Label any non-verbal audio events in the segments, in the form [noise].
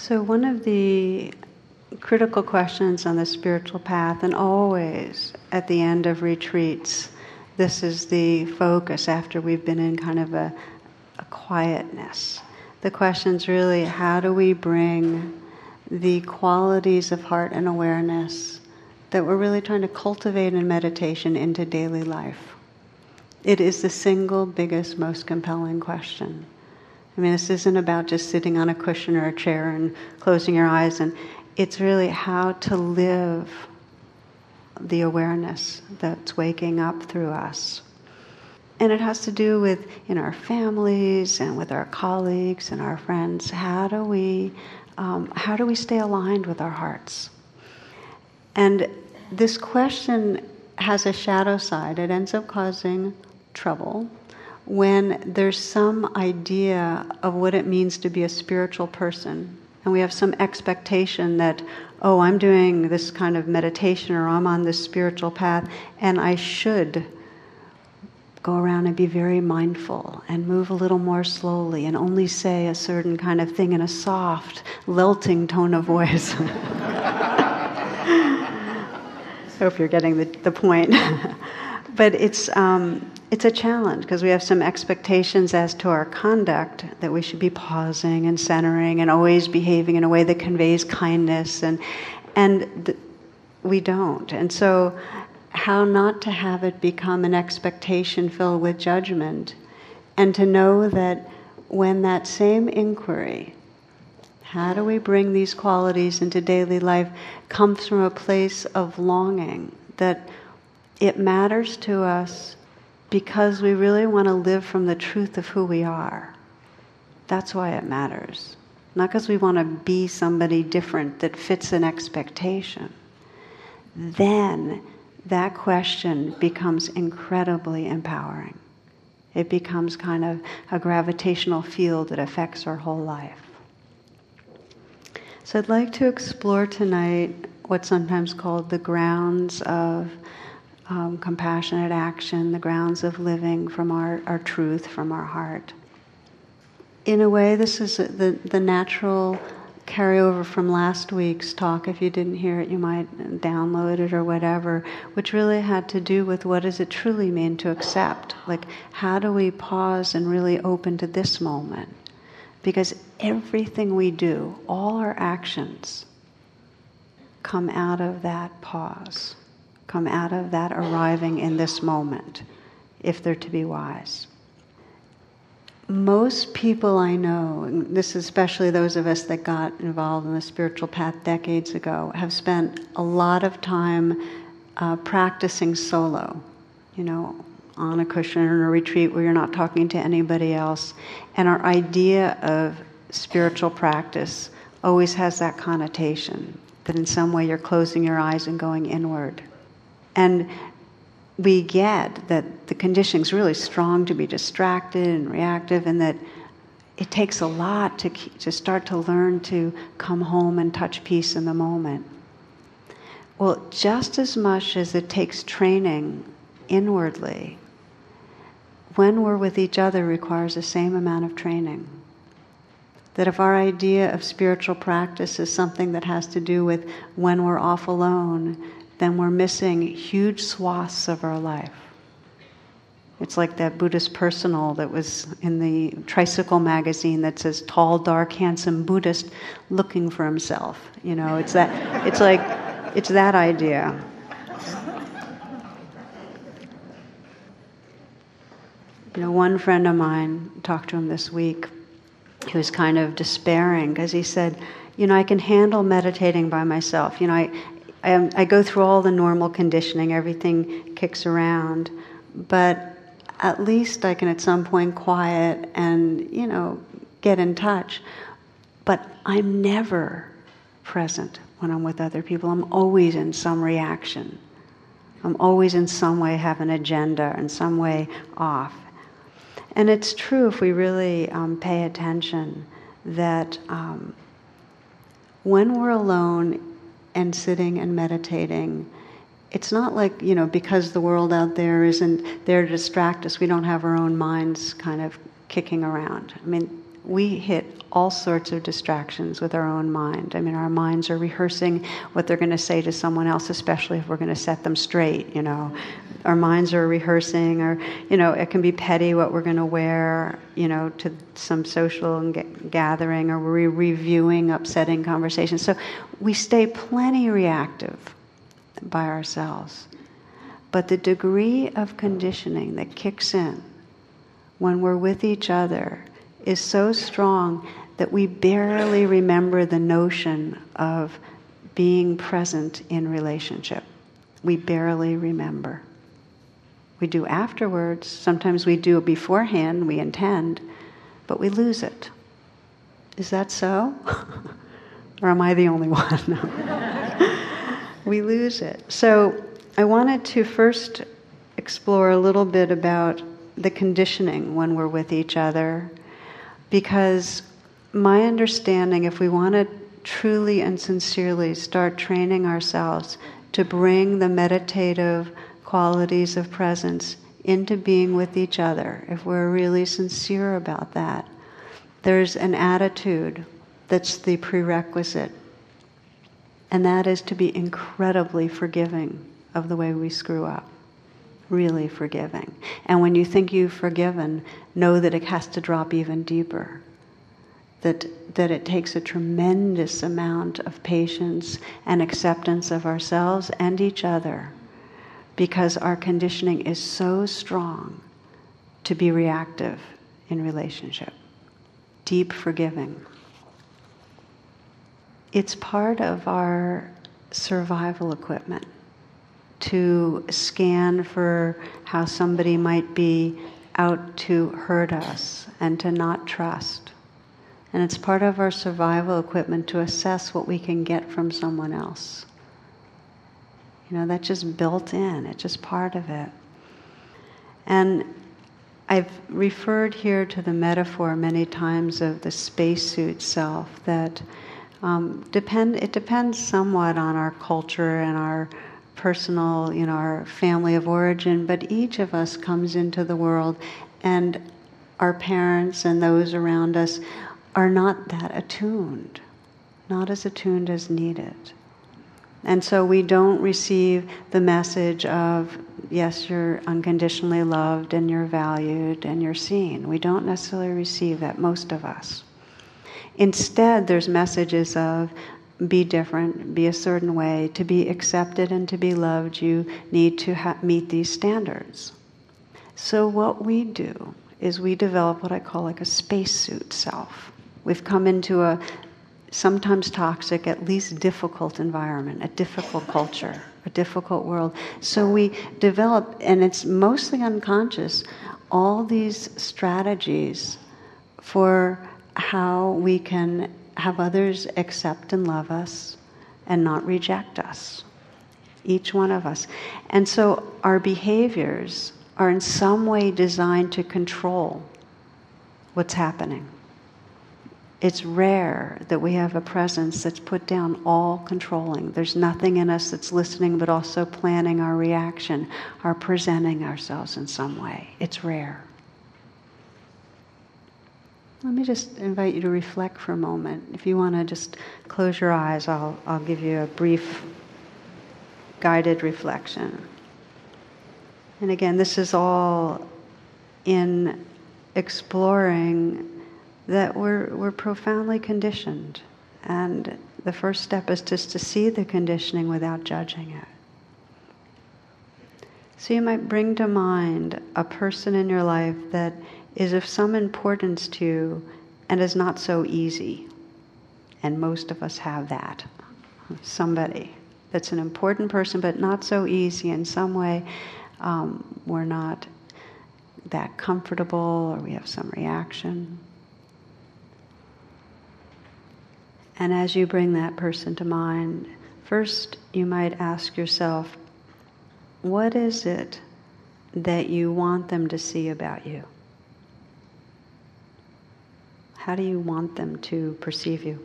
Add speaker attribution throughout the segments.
Speaker 1: So, one of the critical questions on the spiritual path, and always at the end of retreats, this is the focus after we've been in kind of a, a quietness. The question is really how do we bring the qualities of heart and awareness that we're really trying to cultivate in meditation into daily life? It is the single biggest, most compelling question. I mean, this isn't about just sitting on a cushion or a chair and closing your eyes, and it's really how to live the awareness that's waking up through us. And it has to do with in our families and with our colleagues and our friends. How do we, um, how do we stay aligned with our hearts? And this question has a shadow side. It ends up causing trouble when there's some idea of what it means to be a spiritual person, and we have some expectation that, oh, I'm doing this kind of meditation or I'm on this spiritual path, and I should go around and be very mindful and move a little more slowly and only say a certain kind of thing in a soft, lilting tone of voice. I [laughs] hope you're getting the, the point. [laughs] but it's, um, it's a challenge because we have some expectations as to our conduct that we should be pausing and centering and always behaving in a way that conveys kindness and and th- we don't. And so how not to have it become an expectation filled with judgment and to know that when that same inquiry how do we bring these qualities into daily life comes from a place of longing that it matters to us because we really want to live from the truth of who we are. That's why it matters. Not because we want to be somebody different that fits an expectation. Then that question becomes incredibly empowering. It becomes kind of a gravitational field that affects our whole life. So I'd like to explore tonight what's sometimes called the grounds of um, compassionate action, the grounds of living from our, our truth, from our heart. In a way, this is the, the natural carryover from last week's talk. If you didn't hear it, you might download it or whatever, which really had to do with what does it truly mean to accept? Like, how do we pause and really open to this moment? Because everything we do, all our actions, come out of that pause come out of that arriving in this moment, if they're to be wise. Most people I know, and this is especially those of us that got involved in the spiritual path decades ago, have spent a lot of time uh, practicing solo, you know, on a cushion or in a retreat where you're not talking to anybody else. And our idea of spiritual practice always has that connotation that in some way you're closing your eyes and going inward. And we get that the conditioning's really strong to be distracted and reactive, and that it takes a lot to, to start to learn to come home and touch peace in the moment. Well, just as much as it takes training inwardly, when we're with each other requires the same amount of training. That if our idea of spiritual practice is something that has to do with when we're off alone, then we're missing huge swaths of our life. It's like that Buddhist personal that was in the Tricycle magazine that says tall, dark, handsome Buddhist looking for himself. You know, it's that it's like it's that idea. You know, one friend of mine talked to him this week. He was kind of despairing because he said, you know, I can handle meditating by myself. You know, I, I, I go through all the normal conditioning, everything kicks around, but at least I can at some point quiet and, you know, get in touch. But I'm never present when I'm with other people. I'm always in some reaction. I'm always in some way have an agenda, in some way off. And it's true if we really um, pay attention that um, when we're alone and sitting and meditating, it's not like, you know, because the world out there isn't there to distract us, we don't have our own minds kind of kicking around. I mean, we hit all sorts of distractions with our own mind. I mean, our minds are rehearsing what they're going to say to someone else, especially if we're going to set them straight, you know. Our minds are rehearsing, or, you know, it can be petty what we're going to wear, you know, to some social gathering, or we're reviewing upsetting conversations. So we stay plenty reactive by ourselves. But the degree of conditioning that kicks in when we're with each other is so strong that we barely remember the notion of being present in relationship. We barely remember. We do afterwards. Sometimes we do beforehand, we intend, but we lose it. Is that so? [laughs] or am I the only one? [laughs] we lose it. So I wanted to first explore a little bit about the conditioning when we're with each other, because my understanding, if we want to truly and sincerely start training ourselves to bring the meditative qualities of presence into being with each other, if we're really sincere about that, there's an attitude that's the prerequisite, and that is to be incredibly forgiving of the way we screw up. Really forgiving. And when you think you've forgiven, know that it has to drop even deeper. That, that it takes a tremendous amount of patience and acceptance of ourselves and each other because our conditioning is so strong to be reactive in relationship. Deep forgiving. It's part of our survival equipment to scan for how somebody might be out to hurt us and to not trust. And it's part of our survival equipment to assess what we can get from someone else. You know, that's just built in, it's just part of it. And I've referred here to the metaphor many times of the spacesuit self that um, depend, it depends somewhat on our culture and our personal, you know, our family of origin, but each of us comes into the world and our parents and those around us are not that attuned, not as attuned as needed. And so we don't receive the message of, yes, you're unconditionally loved and you're valued and you're seen. We don't necessarily receive that, most of us. Instead, there's messages of, be different, be a certain way. To be accepted and to be loved, you need to ha- meet these standards. So, what we do is we develop what I call like a spacesuit self. We've come into a sometimes toxic, at least difficult environment, a difficult culture, a difficult world. So we develop, and it's mostly unconscious, all these strategies for how we can have others accept and love us and not reject us. Each one of us. And so our behaviors are in some way designed to control what's happening. It's rare that we have a presence that's put down all controlling. There's nothing in us that's listening, but also planning our reaction, our presenting ourselves in some way. It's rare. Let me just invite you to reflect for a moment. If you want to just close your eyes, I'll, I'll give you a brief guided reflection. And again, this is all in exploring that we're, we're profoundly conditioned. And the first step is just to see the conditioning without judging it. So you might bring to mind a person in your life that is of some importance to you and is not so easy. And most of us have that. Somebody that's an important person but not so easy in some way. Um, we're not that comfortable or we have some reaction. And as you bring that person to mind, first you might ask yourself, what is it that you want them to see about you? How do you want them to perceive you?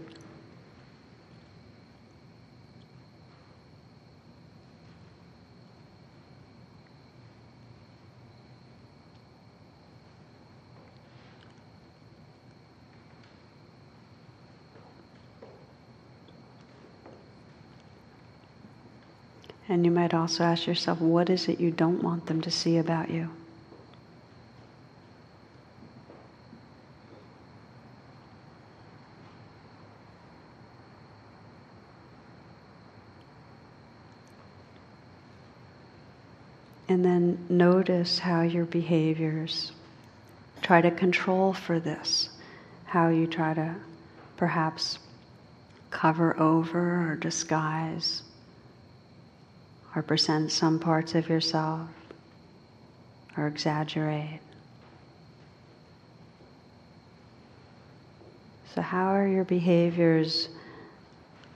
Speaker 1: And you might also ask yourself, what is it you don't want them to see about you? Notice how your behaviors try to control for this, how you try to perhaps cover over or disguise or present some parts of yourself or exaggerate. So, how are your behaviors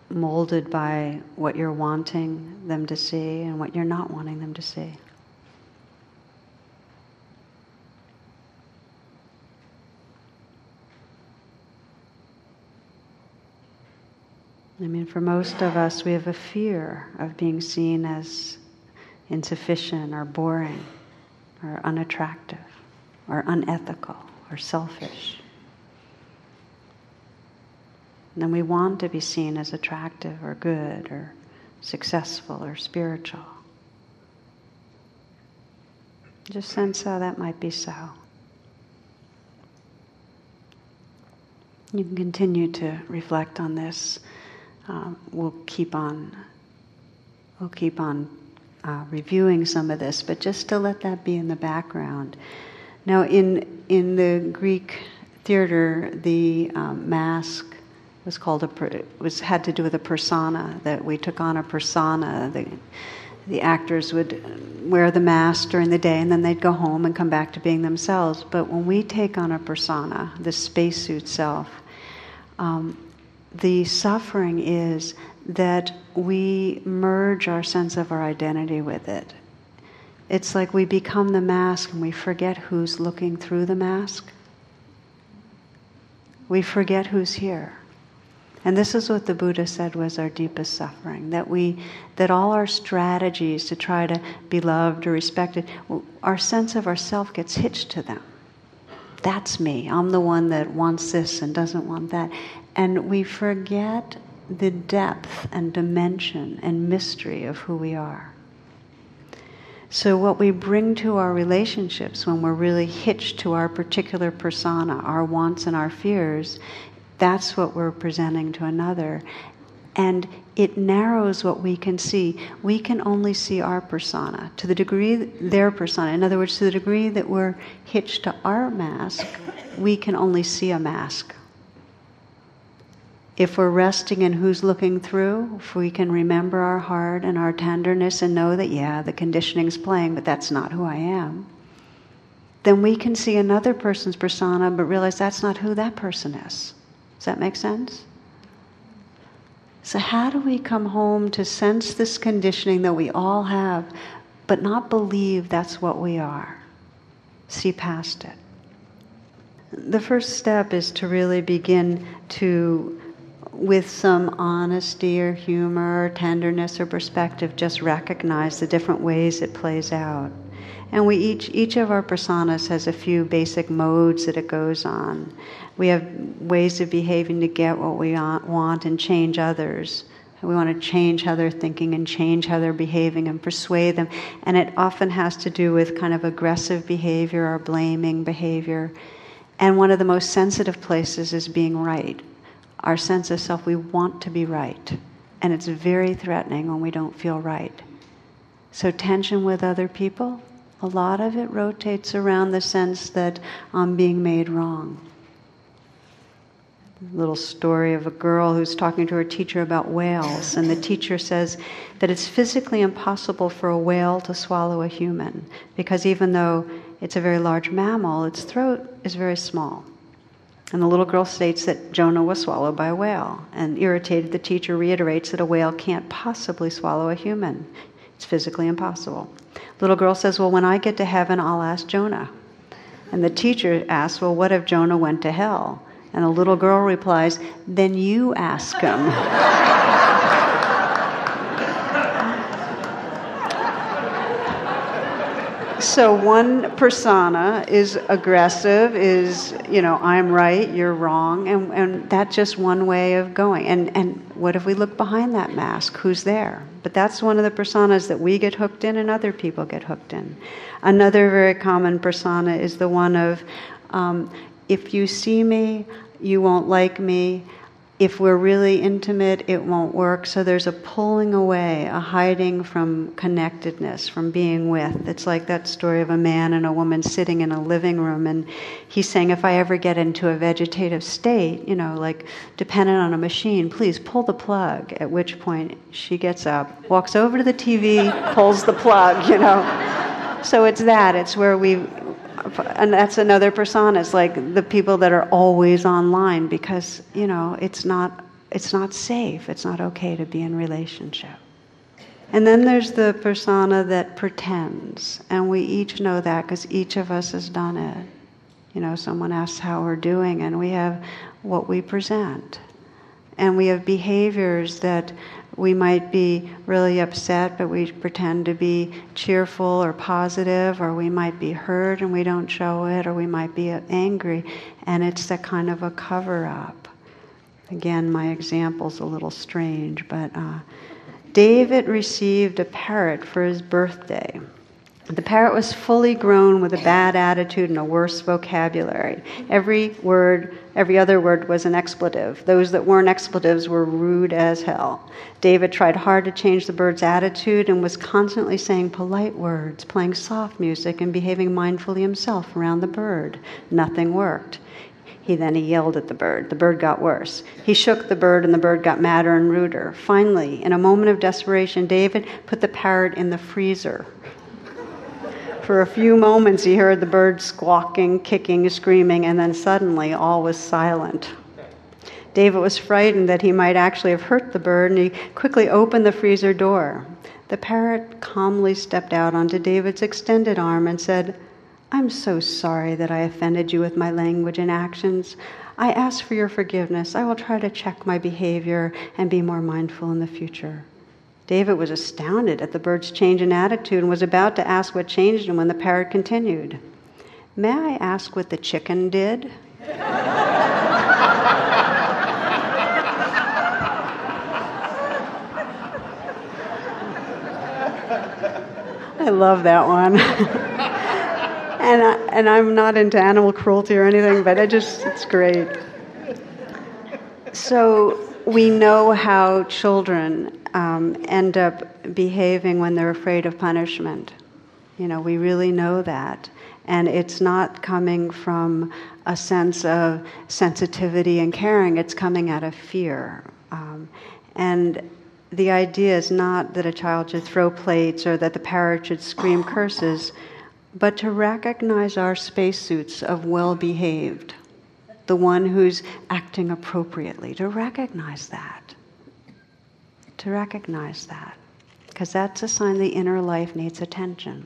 Speaker 1: molded by what you're wanting them to see and what you're not wanting them to see? I mean, for most of us, we have a fear of being seen as insufficient or boring or unattractive or unethical or selfish. And then we want to be seen as attractive or good or successful or spiritual. Just sense how that might be so. You can continue to reflect on this um, we'll keep on we'll keep on uh, reviewing some of this, but just to let that be in the background. Now, in in the Greek theater, the um, mask was called a was had to do with a persona that we took on a persona. The, the actors would wear the mask during the day and then they'd go home and come back to being themselves. But when we take on a persona, the spacesuit self, um, the suffering is that we merge our sense of our identity with it. It's like we become the mask and we forget who's looking through the mask. We forget who's here. And this is what the Buddha said was our deepest suffering that we that all our strategies to try to be loved or respected our sense of ourself gets hitched to them. That's me. I'm the one that wants this and doesn't want that. And we forget the depth and dimension and mystery of who we are. So, what we bring to our relationships when we're really hitched to our particular persona, our wants and our fears, that's what we're presenting to another. And it narrows what we can see. We can only see our persona to the degree their persona. In other words, to the degree that we're hitched to our mask, we can only see a mask. If we're resting in who's looking through, if we can remember our heart and our tenderness and know that, yeah, the conditioning's playing, but that's not who I am, then we can see another person's persona but realize that's not who that person is. Does that make sense? So, how do we come home to sense this conditioning that we all have, but not believe that's what we are? See past it. The first step is to really begin to with some honesty or humor or tenderness or perspective, just recognize the different ways it plays out. And we each each of our personas has a few basic modes that it goes on. We have ways of behaving to get what we want and change others. We want to change how they're thinking and change how they're behaving and persuade them. And it often has to do with kind of aggressive behavior or blaming behavior. And one of the most sensitive places is being right our sense of self, we want to be right. And it's very threatening when we don't feel right. So, tension with other people, a lot of it rotates around the sense that I'm being made wrong. A little story of a girl who's talking to her teacher about whales, and the teacher says that it's physically impossible for a whale to swallow a human because even though it's a very large mammal, its throat is very small. And the little girl states that Jonah was swallowed by a whale. And irritated, the teacher reiterates that a whale can't possibly swallow a human. It's physically impossible. Little girl says, Well, when I get to heaven, I'll ask Jonah. And the teacher asks, Well, what if Jonah went to hell? And the little girl replies, Then you ask him. [laughs] so one persona is aggressive, is, you know, I'm right, you're wrong, and, and that's just one way of going. And, and what if we look behind that mask? Who's there? But that's one of the personas that we get hooked in and other people get hooked in. Another very common persona is the one of, um, if you see me, you won't like me, if we're really intimate, it won't work. So there's a pulling away, a hiding from connectedness, from being with. It's like that story of a man and a woman sitting in a living room, and he's saying, If I ever get into a vegetative state, you know, like dependent on a machine, please pull the plug. At which point she gets up, walks over to the TV, pulls the plug, you know. So it's that. It's where we and that's another persona. It's like the people that are always online because you know it's not it's not safe. It's not okay to be in relationship. And then there's the persona that pretends, and we each know that because each of us has done it. You know, someone asks how we're doing, and we have what we present, and we have behaviors that we might be really upset, but we pretend to be cheerful or positive, or we might be hurt and we don't show it, or we might be angry, and it's that kind of a cover up. Again, my example's a little strange, but uh, David received a parrot for his birthday. The parrot was fully grown with a bad attitude and a worse vocabulary. Every word, every other word was an expletive. Those that weren't expletives were rude as hell. David tried hard to change the bird's attitude and was constantly saying polite words, playing soft music, and behaving mindfully himself around the bird. Nothing worked. He then he yelled at the bird. The bird got worse. He shook the bird, and the bird got madder and ruder. Finally, in a moment of desperation, David put the parrot in the freezer for a few moments, he heard the bird squawking, kicking, screaming, and then suddenly all was silent. David was frightened that he might actually have hurt the bird, and he quickly opened the freezer door. The parrot calmly stepped out onto David's extended arm and said, I'm so sorry that I offended you with my language and actions. I ask for your forgiveness. I will try to check my behavior and be more mindful in the future. David was astounded at the bird's change in attitude and was about to ask what changed him when the parrot continued. May I ask what the chicken did? [laughs] I love that one. [laughs] and, I, and I'm not into animal cruelty or anything, but I just, it's great. So we know how children um, end up behaving when they're afraid of punishment. You know, we really know that. And it's not coming from a sense of sensitivity and caring, it's coming out of fear. Um, and the idea is not that a child should throw plates or that the parrot should scream curses, but to recognize our spacesuits of well behaved, the one who's acting appropriately, to recognize that to recognize that, because that's a sign the inner life needs attention.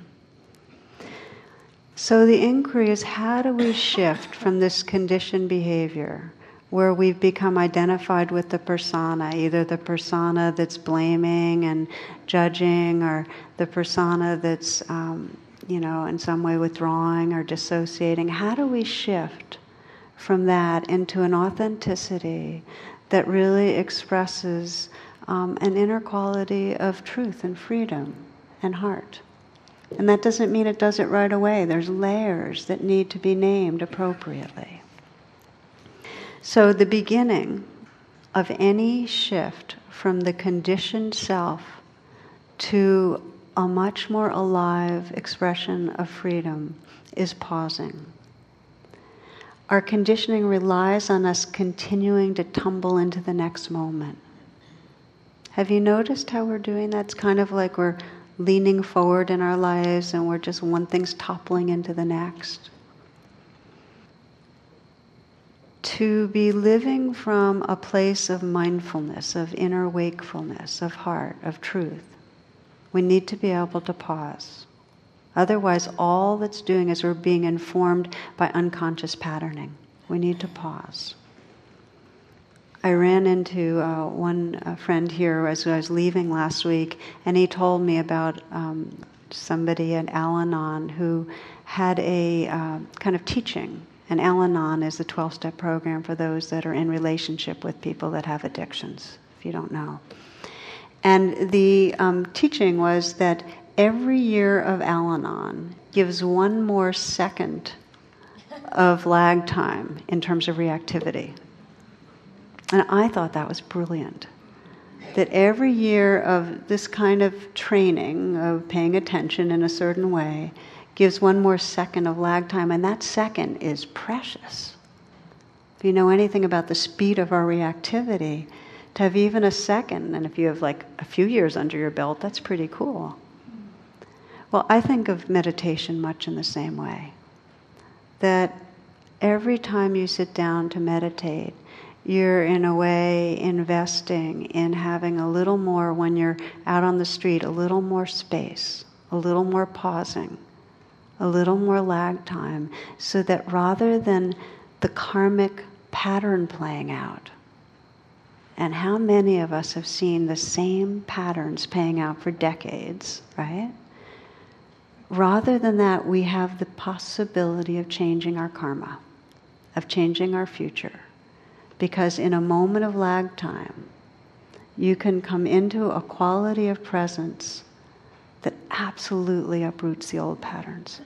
Speaker 1: So the inquiry is how do we shift from this conditioned behavior where we've become identified with the persona, either the persona that's blaming and judging, or the persona that's, um, you know, in some way withdrawing or dissociating. How do we shift from that into an authenticity that really expresses um, an inner quality of truth and freedom and heart. And that doesn't mean it does it right away. There's layers that need to be named appropriately. So, the beginning of any shift from the conditioned self to a much more alive expression of freedom is pausing. Our conditioning relies on us continuing to tumble into the next moment. Have you noticed how we're doing that? It's kind of like we're leaning forward in our lives and we're just one thing's toppling into the next. To be living from a place of mindfulness, of inner wakefulness, of heart, of truth, we need to be able to pause. Otherwise, all that's doing is we're being informed by unconscious patterning. We need to pause. I ran into uh, one uh, friend here as I was leaving last week, and he told me about um, somebody at Al Anon who had a uh, kind of teaching. And Al Anon is the 12 step program for those that are in relationship with people that have addictions, if you don't know. And the um, teaching was that every year of Al Anon gives one more second of lag time in terms of reactivity. And I thought that was brilliant. That every year of this kind of training, of paying attention in a certain way, gives one more second of lag time, and that second is precious. If you know anything about the speed of our reactivity, to have even a second, and if you have like a few years under your belt, that's pretty cool. Well, I think of meditation much in the same way. That every time you sit down to meditate, you're in a way investing in having a little more, when you're out on the street, a little more space, a little more pausing, a little more lag time, so that rather than the karmic pattern playing out, and how many of us have seen the same patterns playing out for decades, right? Rather than that, we have the possibility of changing our karma, of changing our future. Because in a moment of lag time, you can come into a quality of presence that absolutely uproots the old patterns.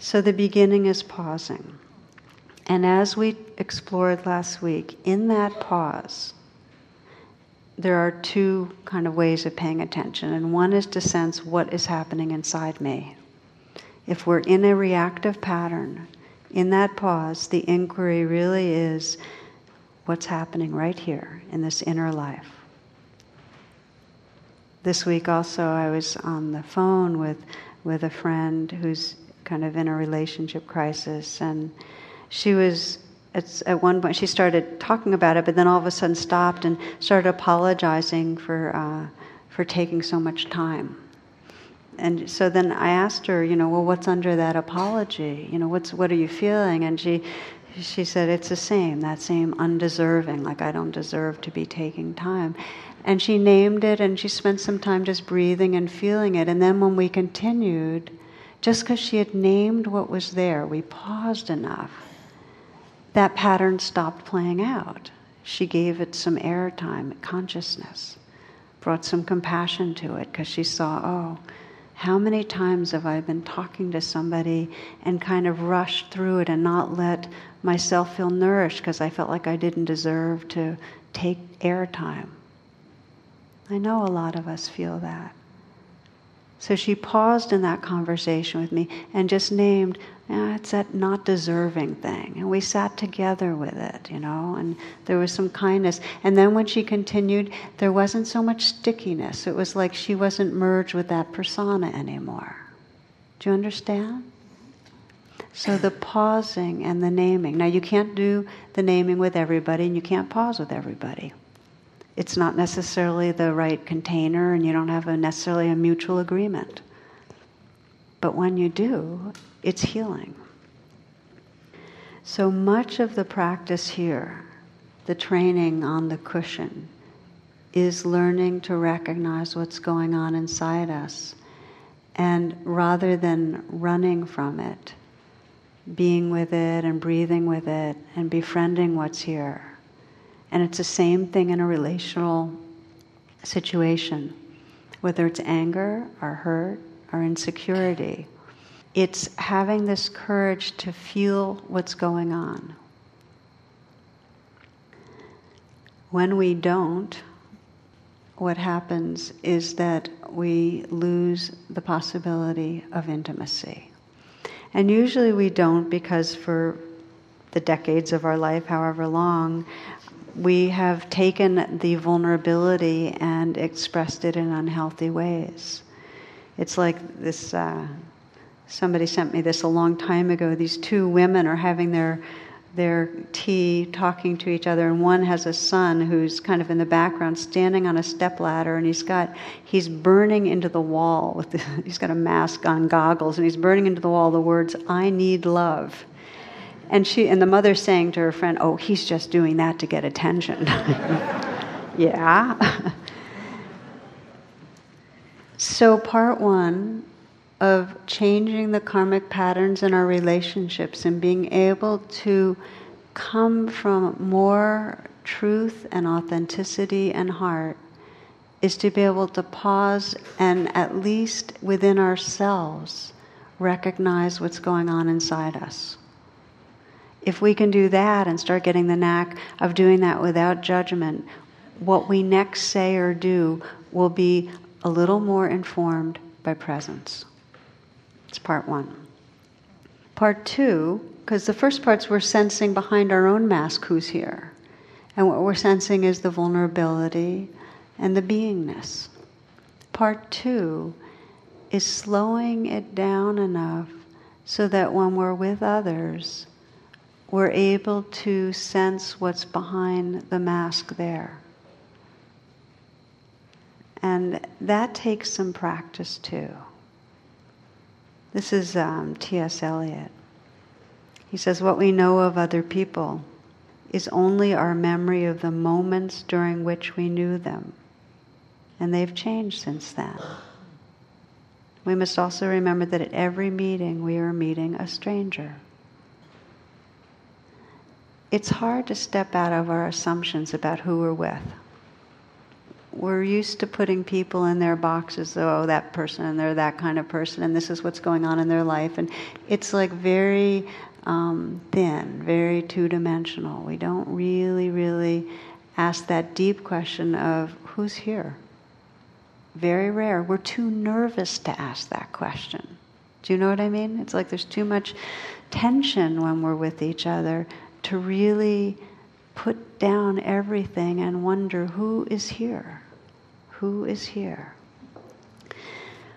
Speaker 1: So the beginning is pausing. And as we explored last week, in that pause, there are two kind of ways of paying attention. And one is to sense what is happening inside me. If we're in a reactive pattern, in that pause, the inquiry really is what's happening right here in this inner life. This week also, I was on the phone with, with a friend who's kind of in a relationship crisis, and she was at one point she started talking about it, but then all of a sudden stopped and started apologizing for uh, for taking so much time. And so then I asked her, you know, well, what's under that apology? You know, what's what are you feeling? And she she said it's the same, that same undeserving, like I don't deserve to be taking time. And she named it, and she spent some time just breathing and feeling it. And then when we continued, just because she had named what was there, we paused enough that pattern stopped playing out. She gave it some airtime, consciousness, brought some compassion to it because she saw, oh, how many times have I been talking to somebody and kind of rushed through it and not let myself feel nourished because I felt like I didn't deserve to take airtime? I know a lot of us feel that. So she paused in that conversation with me and just named, yeah, it's that not deserving thing. And we sat together with it, you know, and there was some kindness. And then when she continued, there wasn't so much stickiness. It was like she wasn't merged with that persona anymore. Do you understand? So the pausing and the naming. Now, you can't do the naming with everybody, and you can't pause with everybody it's not necessarily the right container and you don't have a necessarily a mutual agreement. But when you do, it's healing. So much of the practice here, the training on the cushion, is learning to recognize what's going on inside us. And rather than running from it, being with it and breathing with it and befriending what's here and it's the same thing in a relational situation, whether it's anger or hurt or insecurity. It's having this courage to feel what's going on. When we don't, what happens is that we lose the possibility of intimacy. And usually we don't because for the decades of our life, however long, we have taken the vulnerability and expressed it in unhealthy ways. It's like this. Uh, somebody sent me this a long time ago. These two women are having their their tea, talking to each other, and one has a son who's kind of in the background, standing on a stepladder, and he's got he's burning into the wall with the, [laughs] he's got a mask on, goggles, and he's burning into the wall the words "I need love." And she and the mother saying to her friend, "Oh, he's just doing that to get attention." [laughs] yeah. [laughs] So, part one of changing the karmic patterns in our relationships and being able to come from more truth and authenticity and heart is to be able to pause and at least within ourselves recognize what's going on inside us. If we can do that and start getting the knack of doing that without judgment, what we next say or do will be a little more informed by presence. Part one. Part two, because the first parts we're sensing behind our own mask who's here. And what we're sensing is the vulnerability and the beingness. Part two is slowing it down enough so that when we're with others, we're able to sense what's behind the mask there. And that takes some practice too. This is um, T.S. Eliot. He says, What we know of other people is only our memory of the moments during which we knew them. And they've changed since then. We must also remember that at every meeting we are meeting a stranger. It's hard to step out of our assumptions about who we're with. We're used to putting people in their boxes, oh, that person, and they're that kind of person, and this is what's going on in their life. And it's like very um, thin, very two dimensional. We don't really, really ask that deep question of who's here? Very rare. We're too nervous to ask that question. Do you know what I mean? It's like there's too much tension when we're with each other to really put down everything and wonder who is here? Who is here?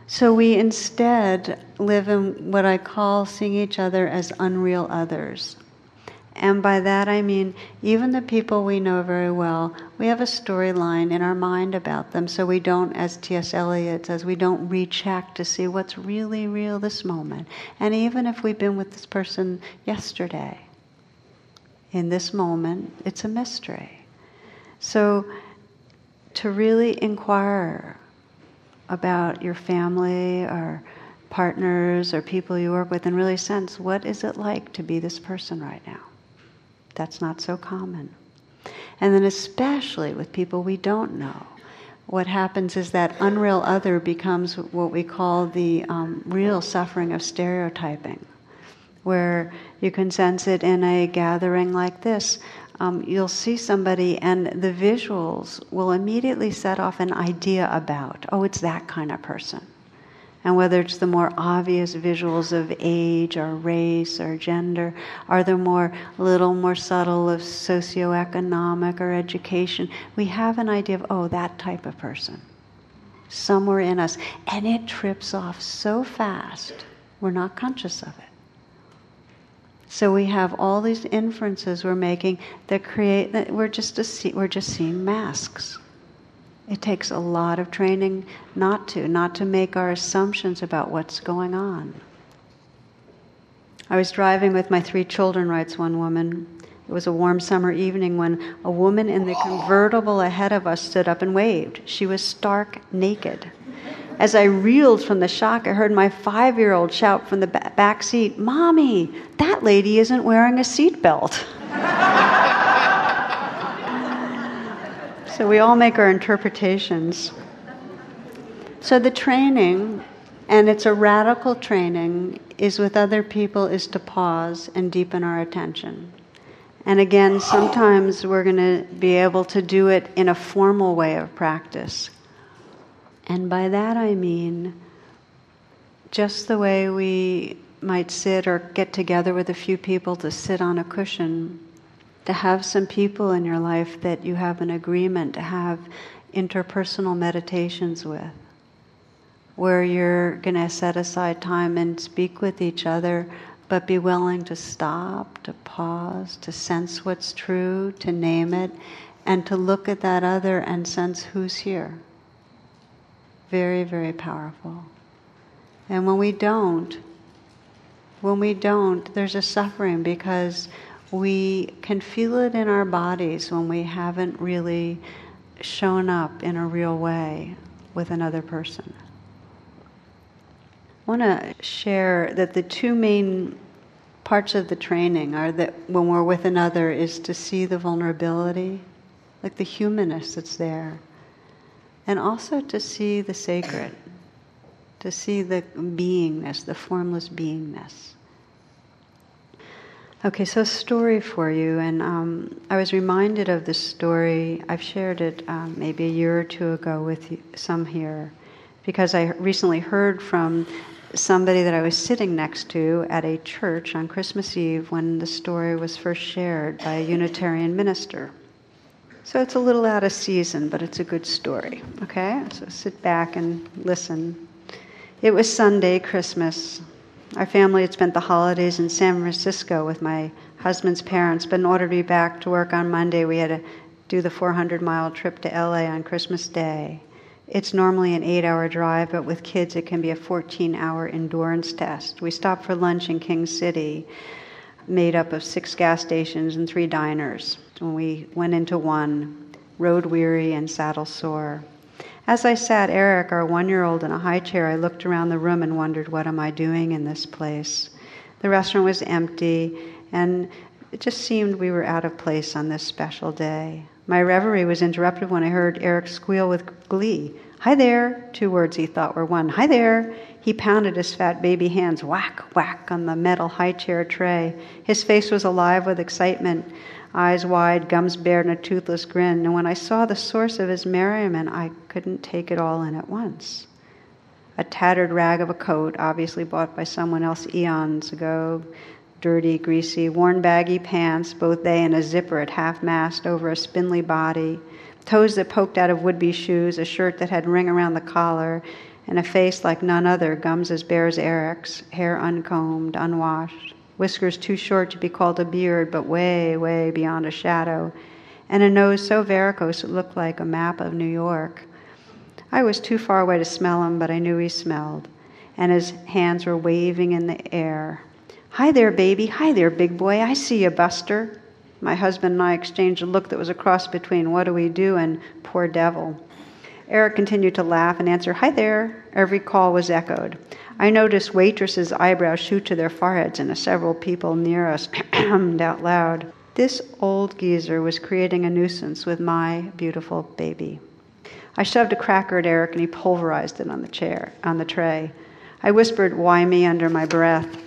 Speaker 1: So we instead live in what I call seeing each other as unreal others. And by that I mean, even the people we know very well, we have a storyline in our mind about them, so we don't, as T.S. Eliot says, we don't recheck to see what's really real this moment. And even if we've been with this person yesterday, in this moment, it's a mystery. So to really inquire about your family or partners or people you work with and really sense what is it like to be this person right now. That's not so common. And then, especially with people we don't know, what happens is that unreal other becomes what we call the um, real suffering of stereotyping, where you can sense it in a gathering like this um, you'll see somebody and the visuals will immediately set off an idea about, oh, it's that kind of person. And whether it's the more obvious visuals of age or race or gender, or the more little more subtle of socioeconomic or education, we have an idea of, oh, that type of person somewhere in us. And it trips off so fast, we're not conscious of it. So we have all these inferences we're making that create that we're just a, we're just seeing masks. It takes a lot of training not to, not to make our assumptions about what's going on. I was driving with my three children, writes one woman. It was a warm summer evening when a woman in the convertible ahead of us stood up and waved. She was stark naked. As I reeled from the shock, I heard my five year old shout from the back seat, Mommy, that lady isn't wearing a seatbelt. so we all make our interpretations. So the training, and it's a radical training, is with other people, is to pause and deepen our attention. And again, sometimes we're going to be able to do it in a formal way of practice. And by that I mean just the way we might sit or get together with a few people to sit on a cushion, to have some people in your life that you have an agreement to have interpersonal meditations with, where you're going to set aside time and speak with each other, but be willing to stop, to pause, to sense what's true, to name it, and to look at that other and sense who's here very, very powerful. And when we don't, when we don't, there's a suffering because we can feel it in our bodies when we haven't really shown up in a real way with another person. I want to share that the two main parts of the training are that when we're with another is to see the vulnerability, like the humanness that's there, and also to see the sacred, to see the beingness, the formless beingness. Okay, so story for you, and um, I was reminded of this story. I've shared it um, maybe a year or two ago with some here, because I recently heard from somebody that I was sitting next to at a church on Christmas Eve when the story was first shared by a Unitarian minister. So it's a little out of season, but it's a good story, okay? So sit back and listen. It was Sunday, Christmas. Our family had spent the holidays in San Francisco with my husband's parents, but in order to be back to work on Monday, we had to do the 400 mile trip to LA on Christmas Day. It's normally an eight hour drive, but with kids, it can be a 14 hour endurance test. We stopped for lunch in King City, made up of six gas stations and three diners. When we went into one, road weary and saddle sore. As I sat Eric, our one year old, in a high chair, I looked around the room and wondered, what am I doing in this place? The restaurant was empty, and it just seemed we were out of place on this special day. My reverie was interrupted when I heard Eric squeal with glee. Hi there! Two words he thought were one. Hi there! He pounded his fat baby hands whack, whack on the metal high chair tray. His face was alive with excitement, eyes wide, gums bared, and a toothless grin. And when I saw the source of his merriment, I couldn't take it all in at once. A tattered rag of a coat, obviously bought by someone else eons ago, dirty, greasy, worn baggy pants, both they and a zipper at half mast over a spindly body, toes that poked out of would be shoes, a shirt that had ring around the collar, and a face like none other, gums as bare as Eric's, hair uncombed, unwashed, whiskers too short to be called a beard, but way, way beyond a shadow, and a nose so varicose it looked like a map of New York. I was too far away to smell him, but I knew he smelled, and his hands were waving in the air. Hi there, baby. Hi there, big boy. I see you, Buster. My husband and I exchanged a look that was a cross between what do we do and poor devil. Eric continued to laugh and answer, Hi there. Every call was echoed. I noticed waitresses' eyebrows shoot to their foreheads, and several people near us [clears throat] hummed out loud. This old geezer was creating a nuisance with my beautiful baby. I shoved a cracker at Eric, and he pulverized it on the chair, on the tray. I whispered, Why me, under my breath.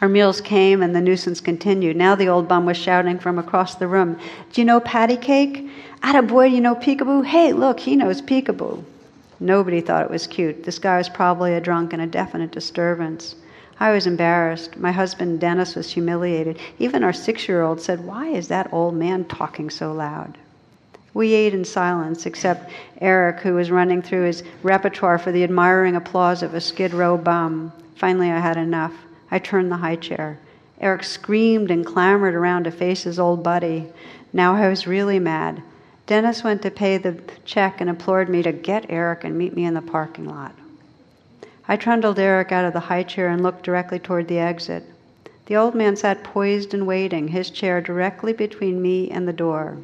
Speaker 1: Our meals came and the nuisance continued. Now the old bum was shouting from across the room, Do you know patty cake? Atta boy, do you know peekaboo? Hey, look, he knows peekaboo. Nobody thought it was cute. This guy was probably a drunk and a definite disturbance. I was embarrassed. My husband Dennis was humiliated. Even our six year old said, Why is that old man talking so loud? We ate in silence, except Eric, who was running through his repertoire for the admiring applause of a skid row bum. Finally, I had enough. I turned the high chair. Eric screamed and clamored around to face his old buddy. Now I was really mad. Dennis went to pay the check and implored me to get Eric and meet me in the parking lot. I trundled Eric out of the high chair and looked directly toward the exit. The old man sat poised and waiting, his chair directly between me and the door.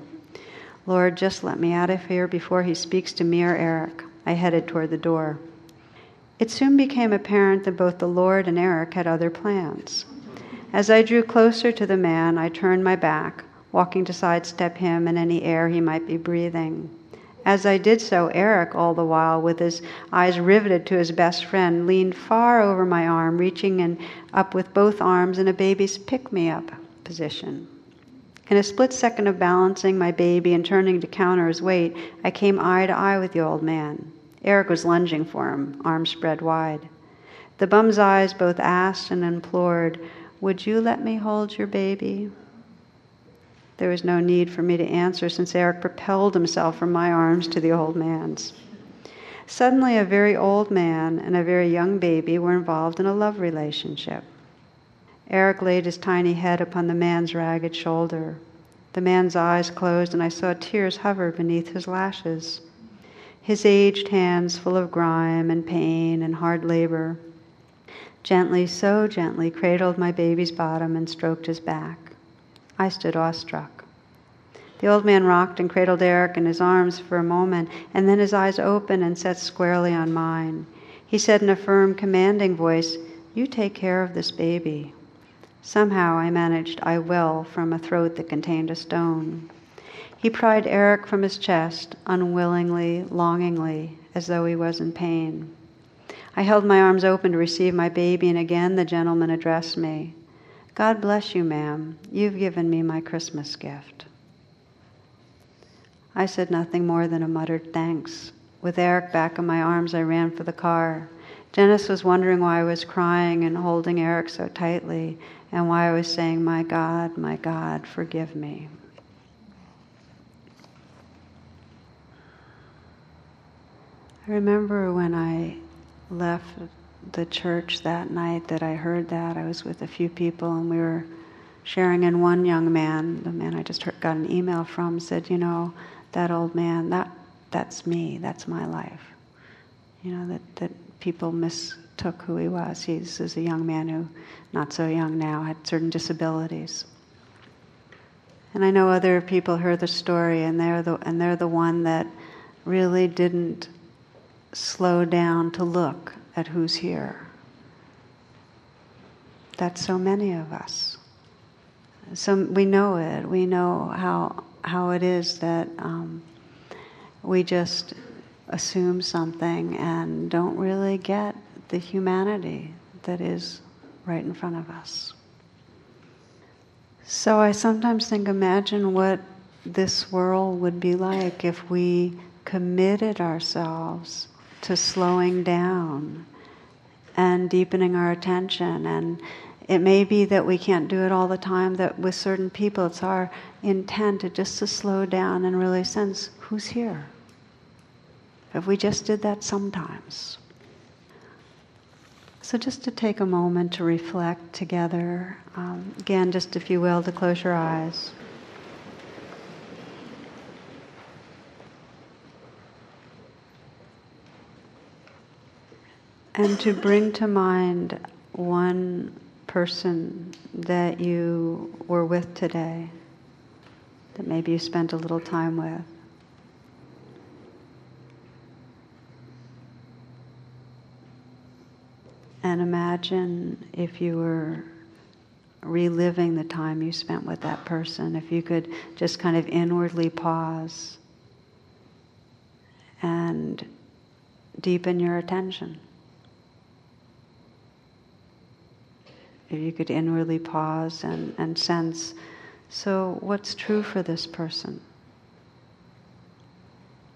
Speaker 1: Lord, just let me out of here before he speaks to me or Eric. I headed toward the door. It soon became apparent that both the Lord and Eric had other plans. As I drew closer to the man, I turned my back, walking to sidestep him and any air he might be breathing. As I did so, Eric, all the while, with his eyes riveted to his best friend, leaned far over my arm, reaching and up with both arms in a baby's pick me up position. In a split second of balancing my baby and turning to counter his weight, I came eye to eye with the old man. Eric was lunging for him, arms spread wide. The bum's eyes both asked and implored, Would you let me hold your baby? There was no need for me to answer since Eric propelled himself from my arms to the old man's. Suddenly, a very old man and a very young baby were involved in a love relationship. Eric laid his tiny head upon the man's ragged shoulder. The man's eyes closed, and I saw tears hover beneath his lashes his aged hands full of grime and pain and hard labor, gently, so gently, cradled my baby's bottom and stroked his back. I stood awestruck. The old man rocked and cradled Eric in his arms for a moment, and then his eyes opened and set squarely on mine. He said in a firm, commanding voice, You take care of this baby. Somehow I managed, I will, from a throat that contained a stone. He pried Eric from his chest, unwillingly, longingly, as though he was in pain. I held my arms open to receive my baby, and again the gentleman addressed me. God bless you, ma'am. You've given me my Christmas gift. I said nothing more than a muttered thanks. With Eric back in my arms, I ran for the car. Dennis was wondering why I was crying and holding Eric so tightly, and why I was saying, My God, my God, forgive me. I remember when I left the church that night that I heard that. I was with a few people and we were sharing, and one young man, the man I just heard, got an email from, said, You know, that old man, that, that's me, that's my life. You know, that, that people mistook who he was. He's is a young man who, not so young now, had certain disabilities. And I know other people heard the story, and they're the, and they're the one that really didn't slow down to look at who's here. That's so many of us. So we know it. We know how how it is that um, we just assume something and don't really get the humanity that is right in front of us. So I sometimes think, imagine what this world would be like if we committed ourselves to slowing down and deepening our attention. And it may be that we can't do it all the time, that with certain people it's our intent just to slow down and really sense who's here. If we just did that sometimes. So, just to take a moment to reflect together, um, again, just if you will, to close your eyes. And to bring to mind one person that you were with today, that maybe you spent a little time with. And imagine if you were reliving the time you spent with that person, if you could just kind of inwardly pause and deepen your attention. If you could inwardly pause and, and sense so, what's true for this person?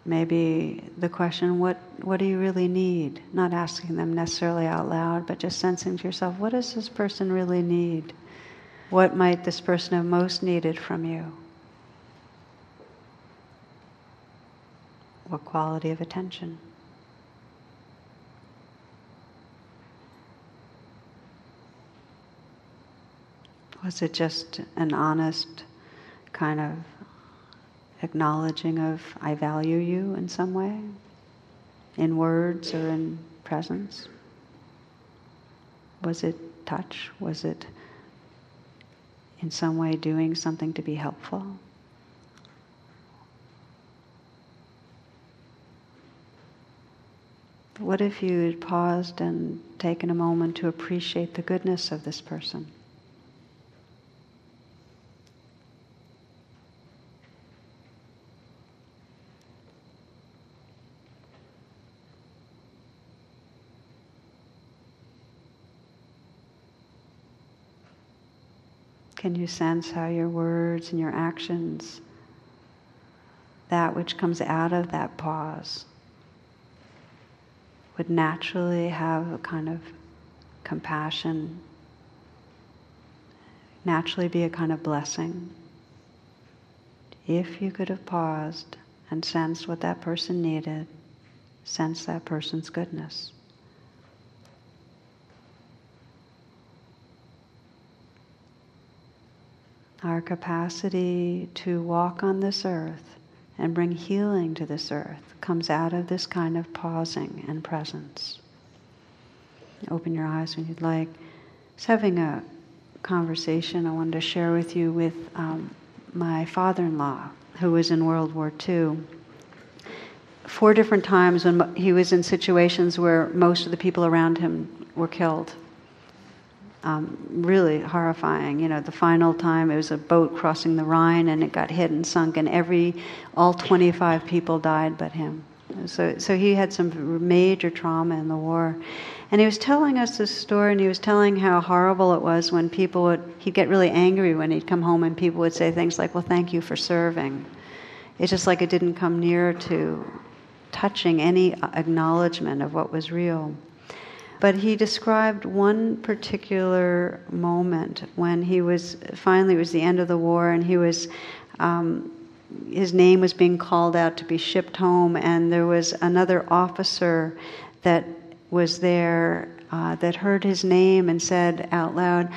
Speaker 1: Maybe the question, what, what do you really need? Not asking them necessarily out loud, but just sensing to yourself, what does this person really need? What might this person have most needed from you? What quality of attention? Was it just an honest kind of acknowledging of I value you in some way, in words or in presence? Was it touch? Was it in some way doing something to be helpful? What if you had paused and taken a moment to appreciate the goodness of this person? Can you sense how your words and your actions, that which comes out of that pause, would naturally have a kind of compassion, naturally be a kind of blessing? If you could have paused and sensed what that person needed, sense that person's goodness. Our capacity to walk on this earth and bring healing to this earth comes out of this kind of pausing and presence. Open your eyes when you'd like. I was having a conversation I wanted to share with you with um, my father in law, who was in World War II. four different times when he was in situations where most of the people around him were killed. Um, really horrifying. You know, the final time it was a boat crossing the Rhine and it got hit and sunk, and every all 25 people died but him. So, so he had some major trauma in the war. And he was telling us this story, and he was telling how horrible it was when people would, he'd get really angry when he'd come home and people would say things like, Well, thank you for serving. It's just like it didn't come near to touching any acknowledgement of what was real. But he described one particular moment when he was finally, it was the end of the war, and he was. Um, his name was being called out to be shipped home, and there was another officer that was there uh, that heard his name and said out loud,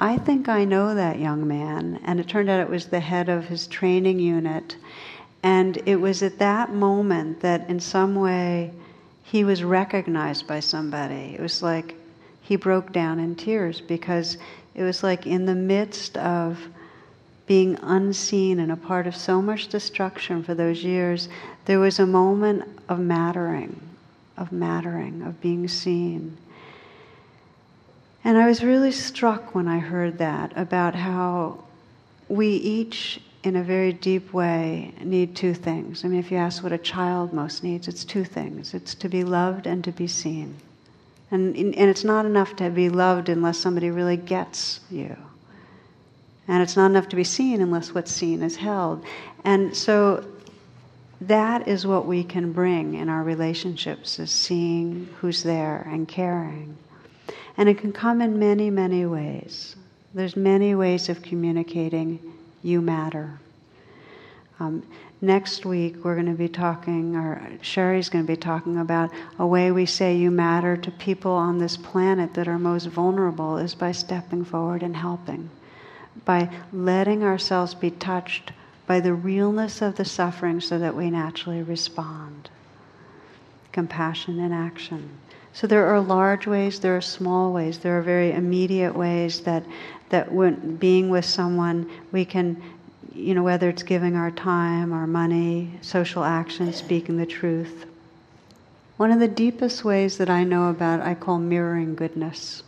Speaker 1: I think I know that young man. And it turned out it was the head of his training unit. And it was at that moment that, in some way, he was recognized by somebody. It was like he broke down in tears because it was like in the midst of being unseen and a part of so much destruction for those years, there was a moment of mattering, of mattering, of being seen. And I was really struck when I heard that about how we each, in a very deep way, need two things. I mean, if you ask what a child most needs, it's two things it's to be loved and to be seen. And, and it's not enough to be loved unless somebody really gets you. And it's not enough to be seen unless what's seen is held. And so that is what we can bring in our relationships is seeing who's there and caring. And it can come in many, many ways. There's many ways of communicating you matter. Um, next week, we're going to be talking, or Sherry's going to be talking about a way we say you matter to people on this planet that are most vulnerable is by stepping forward and helping by letting ourselves be touched by the realness of the suffering so that we naturally respond. Compassion in action. So there are large ways, there are small ways, there are very immediate ways that, that when being with someone, we can, you know, whether it's giving our time, our money, social action, speaking the truth. One of the deepest ways that I know about, I call mirroring goodness.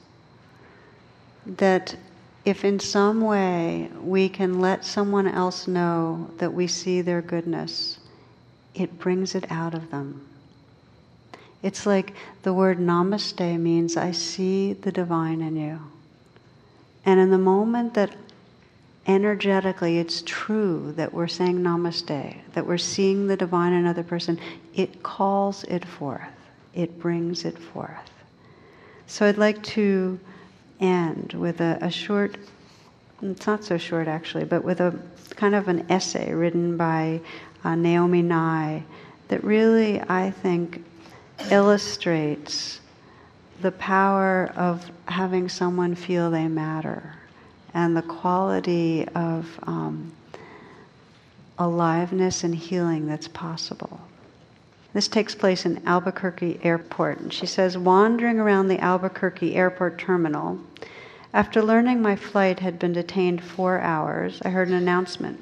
Speaker 1: That if in some way we can let someone else know that we see their goodness, it brings it out of them. It's like the word namaste means I see the divine in you. And in the moment that energetically it's true that we're saying namaste, that we're seeing the divine in another person, it calls it forth, it brings it forth. So I'd like to end with a, a short, it's not so short actually, but with a kind of an essay written by uh, Naomi Nye that really, I think, illustrates the power of having someone feel they matter and the quality of um, aliveness and healing that's possible. This takes place in Albuquerque Airport. And she says, wandering around the Albuquerque Airport terminal, after learning my flight had been detained four hours, I heard an announcement.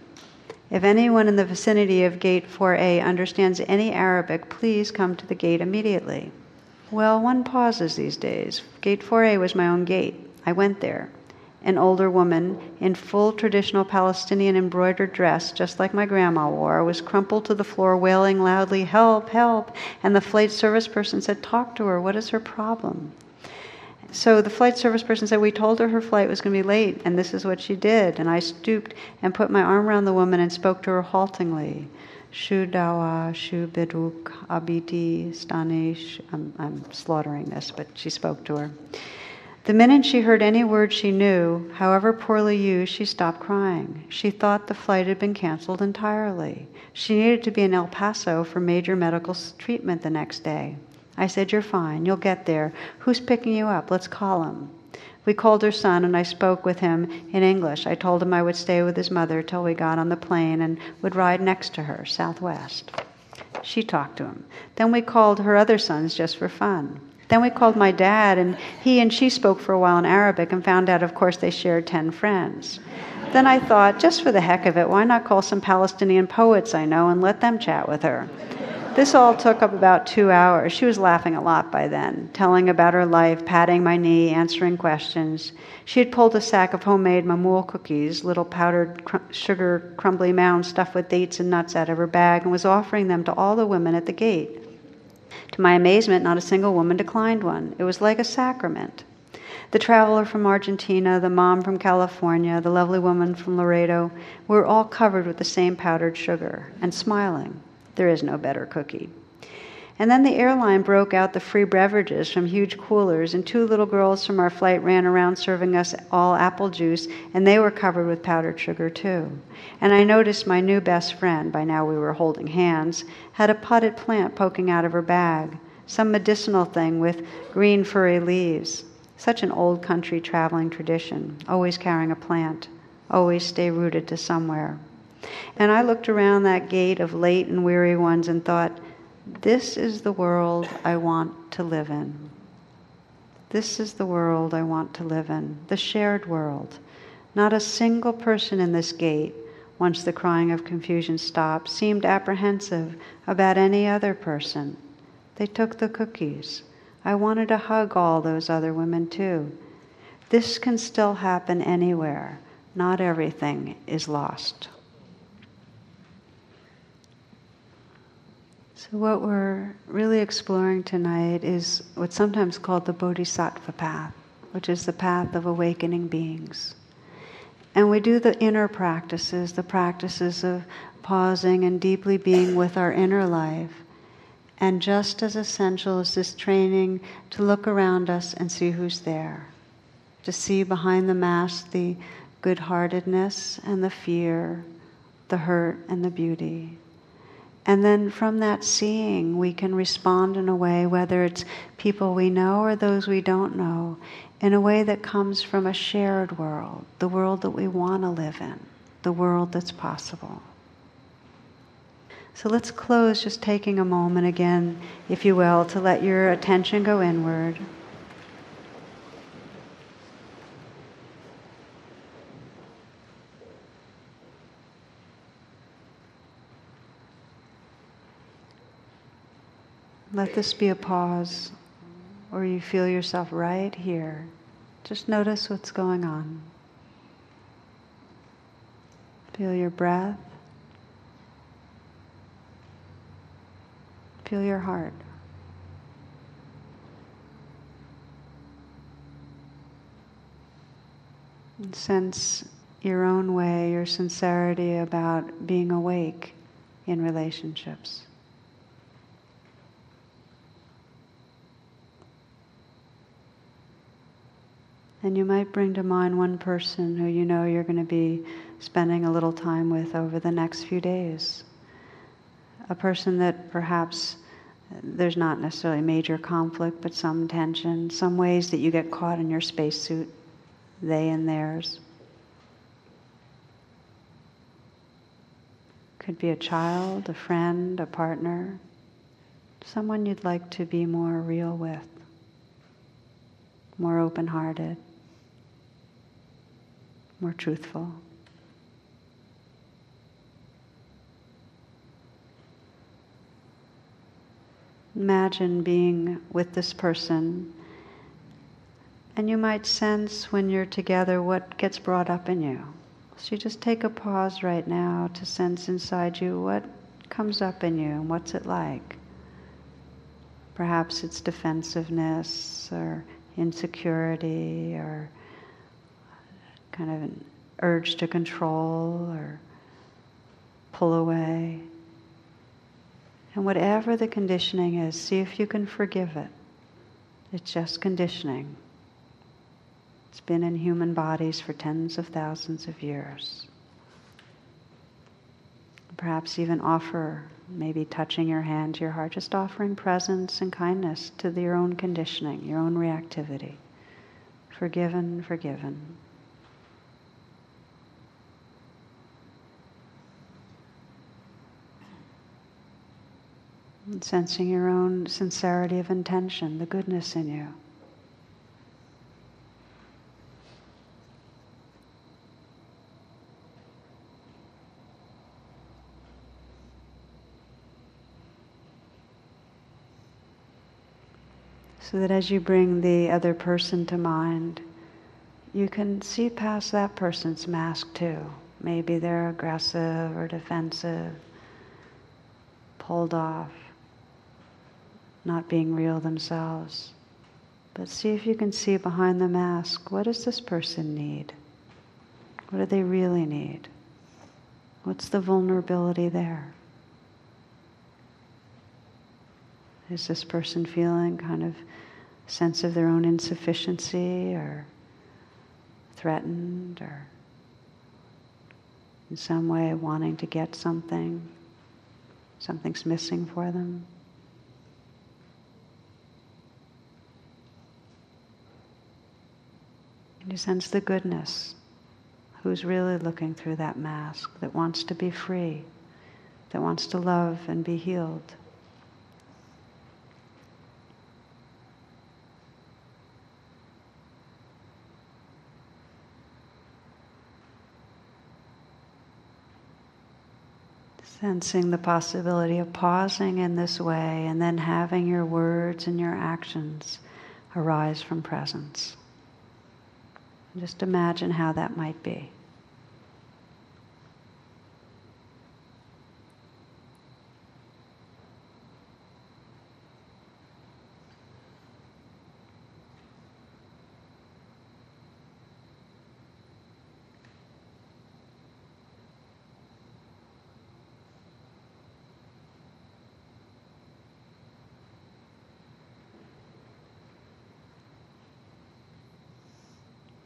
Speaker 1: If anyone in the vicinity of Gate 4A understands any Arabic, please come to the gate immediately. Well, one pauses these days. Gate 4A was my own gate. I went there an older woman in full traditional Palestinian embroidered dress, just like my grandma wore, was crumpled to the floor, wailing loudly, Help, help. And the flight service person said, Talk to her. What is her problem? So the flight service person said, We told her her flight was going to be late, and this is what she did. And I stooped and put my arm around the woman and spoke to her haltingly. Shu dawa, shu stanish. I'm, I'm slaughtering this, but she spoke to her. The minute she heard any word she knew, however poorly used, she stopped crying. She thought the flight had been canceled entirely. She needed to be in El Paso for major medical treatment the next day. I said, You're fine. You'll get there. Who's picking you up? Let's call him. We called her son, and I spoke with him in English. I told him I would stay with his mother till we got on the plane and would ride next to her, southwest. She talked to him. Then we called her other sons just for fun. Then we called my dad, and he and she spoke for a while in Arabic and found out, of course, they shared 10 friends. Then I thought, just for the heck of it, why not call some Palestinian poets I know and let them chat with her? This all took up about two hours. She was laughing a lot by then, telling about her life, patting my knee, answering questions. She had pulled a sack of homemade mamul cookies, little powdered cr- sugar crumbly mounds stuffed with dates and nuts, out of her bag and was offering them to all the women at the gate. To my amazement, not a single woman declined one. It was like a sacrament. The traveler from Argentina, the mom from California, the lovely woman from Laredo were all covered with the same powdered sugar and smiling. There is no better cookie. And then the airline broke out the free beverages from huge coolers, and two little girls from our flight ran around serving us all apple juice, and they were covered with powdered sugar too. And I noticed my new best friend, by now we were holding hands, had a potted plant poking out of her bag, some medicinal thing with green furry leaves. Such an old country traveling tradition, always carrying a plant, always stay rooted to somewhere. And I looked around that gate of late and weary ones and thought, this is the world I want to live in. This is the world I want to live in, the shared world. Not a single person in this gate, once the crying of confusion stopped, seemed apprehensive about any other person. They took the cookies. I wanted to hug all those other women too. This can still happen anywhere. Not everything is lost. So, what we're really exploring tonight is what's sometimes called the Bodhisattva path, which is the path of awakening beings. And we do the inner practices, the practices of pausing and deeply being with our inner life and just as essential is this training to look around us and see who's there, to see behind the mask the good heartedness and the fear, the hurt and the beauty. And then from that seeing, we can respond in a way, whether it's people we know or those we don't know, in a way that comes from a shared world, the world that we want to live in, the world that's possible. So let's close just taking a moment again, if you will, to let your attention go inward. Let this be a pause where you feel yourself right here. Just notice what's going on. Feel your breath. Feel your heart. And sense your own way, your sincerity about being awake in relationships. And you might bring to mind one person who you know you're going to be spending a little time with over the next few days a person that perhaps there's not necessarily major conflict, but some tension, some ways that you get caught in your spacesuit, they and theirs. Could be a child, a friend, a partner, someone you'd like to be more real with, more open hearted, more truthful. Imagine being with this person, and you might sense when you're together what gets brought up in you. So you just take a pause right now to sense inside you what comes up in you and what's it like. Perhaps it's defensiveness or insecurity or kind of an urge to control or pull away. And whatever the conditioning is, see if you can forgive it. It's just conditioning. It's been in human bodies for tens of thousands of years. Perhaps even offer, maybe touching your hand to your heart, just offering presence and kindness to your own conditioning, your own reactivity. Forgiven, forgiven. And sensing your own sincerity of intention, the goodness in you. So that as you bring the other person to mind, you can see past that person's mask too. Maybe they're aggressive or defensive, pulled off, not being real themselves. But see if you can see behind the mask what does this person need? What do they really need? What's the vulnerability there? Is this person feeling kind of sense of their own insufficiency or threatened or in some way wanting to get something? Something's missing for them. And you sense the goodness. Who's really looking through that mask that wants to be free, that wants to love and be healed. Sensing the possibility of pausing in this way and then having your words and your actions arise from presence. Just imagine how that might be.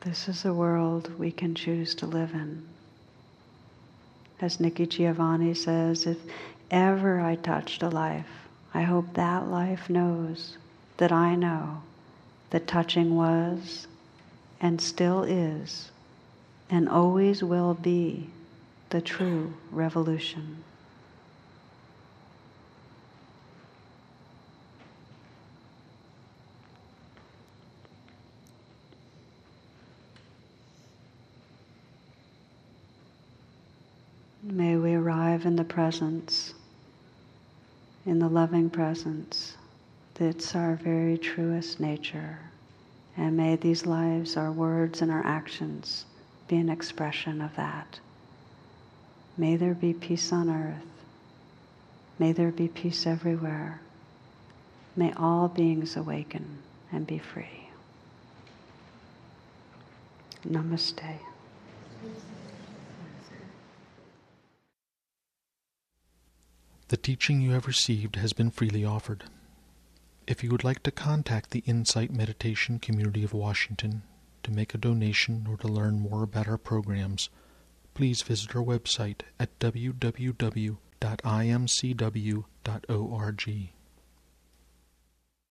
Speaker 1: This is a world we can choose to live in. As Nikki Giovanni says, if ever I touched a life, I hope that life knows that I know that touching was and still is and always will be the true revolution. May in the presence, in the loving presence that's our very truest nature. And may these lives, our words, and our actions be an expression of that. May there be peace on earth. May there be peace everywhere. May all beings awaken and be free. Namaste.
Speaker 2: The teaching you have received has been freely offered. If you would like to contact the Insight Meditation Community of Washington to make a donation or to learn more about our programs, please visit our website at www.imcw.org.